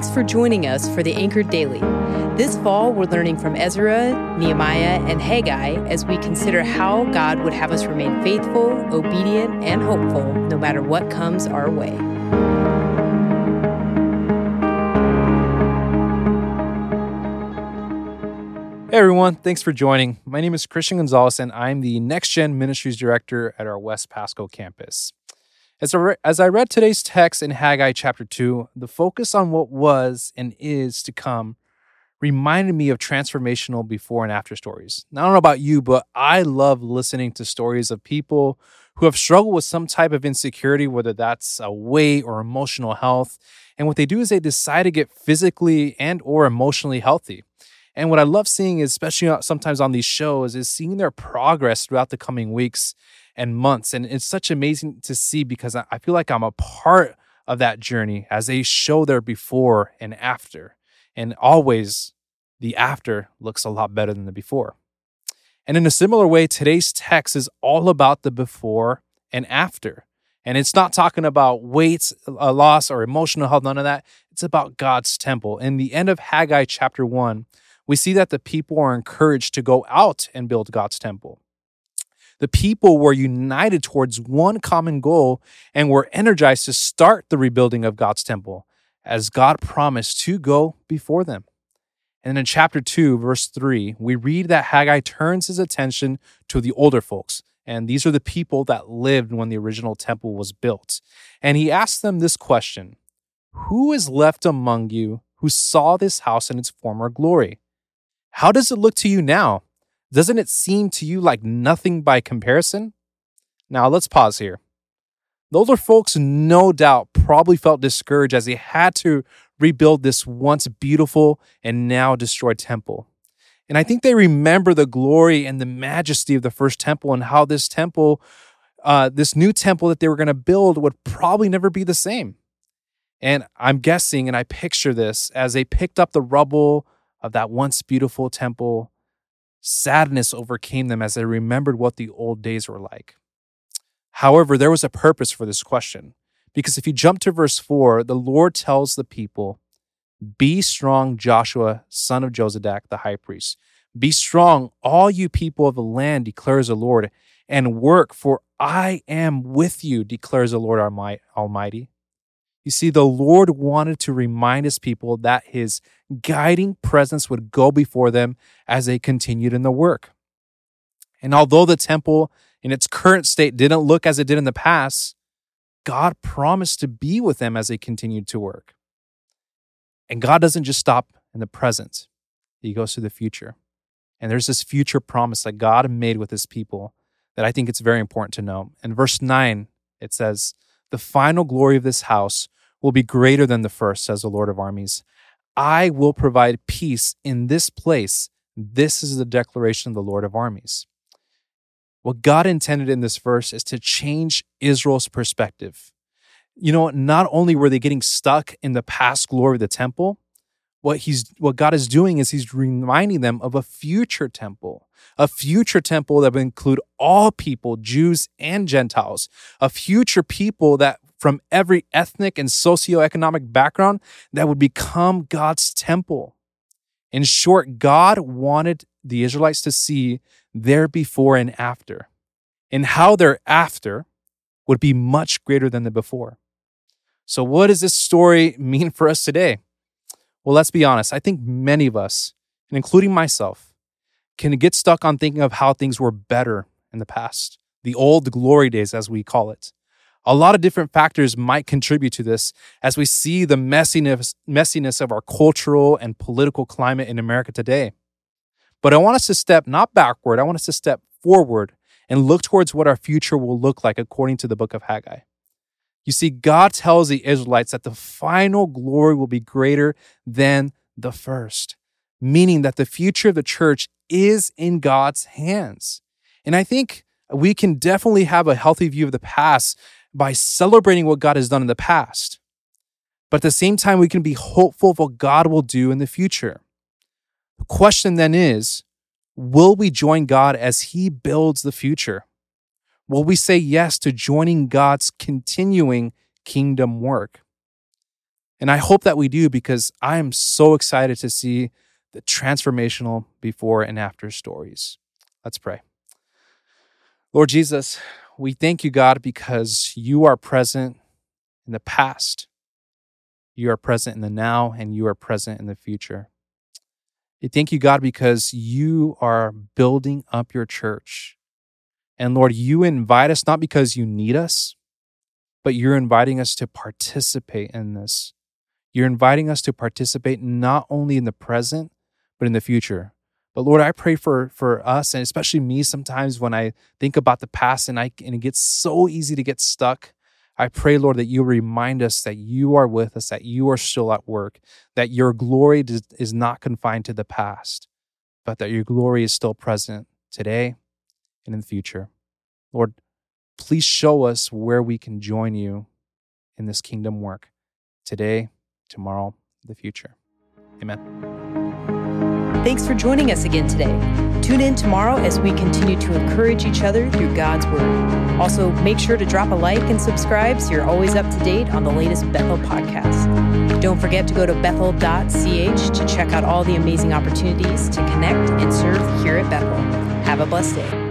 Thanks for joining us for the Anchored Daily. This fall, we're learning from Ezra, Nehemiah, and Haggai as we consider how God would have us remain faithful, obedient, and hopeful no matter what comes our way. Hey everyone, thanks for joining. My name is Christian Gonzalez, and I'm the Next Gen Ministries Director at our West Pasco campus. As I, re- as I read today's text in Haggai chapter 2, the focus on what was and is to come reminded me of transformational before and after stories. Now, I don't know about you, but I love listening to stories of people who have struggled with some type of insecurity, whether that's a weight or emotional health. And what they do is they decide to get physically and or emotionally healthy. And what I love seeing, is, especially sometimes on these shows, is seeing their progress throughout the coming weeks and months. And it's such amazing to see because I feel like I'm a part of that journey as they show their before and after. And always the after looks a lot better than the before. And in a similar way, today's text is all about the before and after. And it's not talking about weight uh, loss or emotional health, none of that. It's about God's temple. In the end of Haggai chapter 1, we see that the people are encouraged to go out and build God's temple. The people were united towards one common goal and were energized to start the rebuilding of God's temple as God promised to go before them. And in chapter 2, verse 3, we read that Haggai turns his attention to the older folks. And these are the people that lived when the original temple was built. And he asks them this question Who is left among you who saw this house in its former glory? How does it look to you now? Doesn't it seem to you like nothing by comparison? Now, let's pause here. The older folks, no doubt, probably felt discouraged as they had to rebuild this once beautiful and now destroyed temple. And I think they remember the glory and the majesty of the first temple and how this temple, uh, this new temple that they were going to build, would probably never be the same. And I'm guessing, and I picture this as they picked up the rubble of that once beautiful temple, sadness overcame them as they remembered what the old days were like. However, there was a purpose for this question. Because if you jump to verse 4, the Lord tells the people, Be strong, Joshua, son of Jozadak, the high priest. Be strong, all you people of the land, declares the Lord, and work, for I am with you, declares the Lord Almighty. You see, the Lord wanted to remind his people that his guiding presence would go before them as they continued in the work. And although the temple in its current state didn't look as it did in the past, God promised to be with them as they continued to work. And God doesn't just stop in the present, He goes to the future. And there's this future promise that God made with His people that I think it's very important to know. In verse 9, it says, The final glory of this house will be greater than the first, says the Lord of armies. I will provide peace in this place. This is the declaration of the Lord of armies. What God intended in this verse is to change Israel's perspective. You know, not only were they getting stuck in the past glory of the temple, what he's what God is doing is he's reminding them of a future temple, a future temple that would include all people, Jews and Gentiles, a future people that from every ethnic and socioeconomic background that would become God's temple. In short, God wanted the Israelites to see their before and after, and how their after would be much greater than the before. So, what does this story mean for us today? Well, let's be honest. I think many of us, and including myself, can get stuck on thinking of how things were better in the past, the old glory days, as we call it. A lot of different factors might contribute to this as we see the messiness, messiness of our cultural and political climate in America today. But I want us to step not backward, I want us to step forward and look towards what our future will look like according to the book of Haggai. You see, God tells the Israelites that the final glory will be greater than the first, meaning that the future of the church is in God's hands. And I think we can definitely have a healthy view of the past by celebrating what God has done in the past. But at the same time, we can be hopeful of what God will do in the future. The question then is will we join God as He builds the future? Will we say yes to joining God's continuing kingdom work? And I hope that we do because I am so excited to see the transformational before and after stories. Let's pray. Lord Jesus, we thank you, God, because you are present in the past, you are present in the now, and you are present in the future. We thank you, God, because you are building up your church. And Lord, you invite us not because you need us, but you're inviting us to participate in this. You're inviting us to participate not only in the present, but in the future. But Lord, I pray for for us and especially me sometimes when I think about the past and I and it gets so easy to get stuck. I pray, Lord, that you remind us that you are with us, that you are still at work, that your glory is not confined to the past, but that your glory is still present today and in the future. Lord, please show us where we can join you in this kingdom work today, tomorrow, the future. Amen. Thanks for joining us again today. Tune in tomorrow as we continue to encourage each other through God's Word. Also, make sure to drop a like and subscribe so you're always up to date on the latest Bethel podcast. Don't forget to go to bethel.ch to check out all the amazing opportunities to connect and serve here at Bethel. Have a blessed day.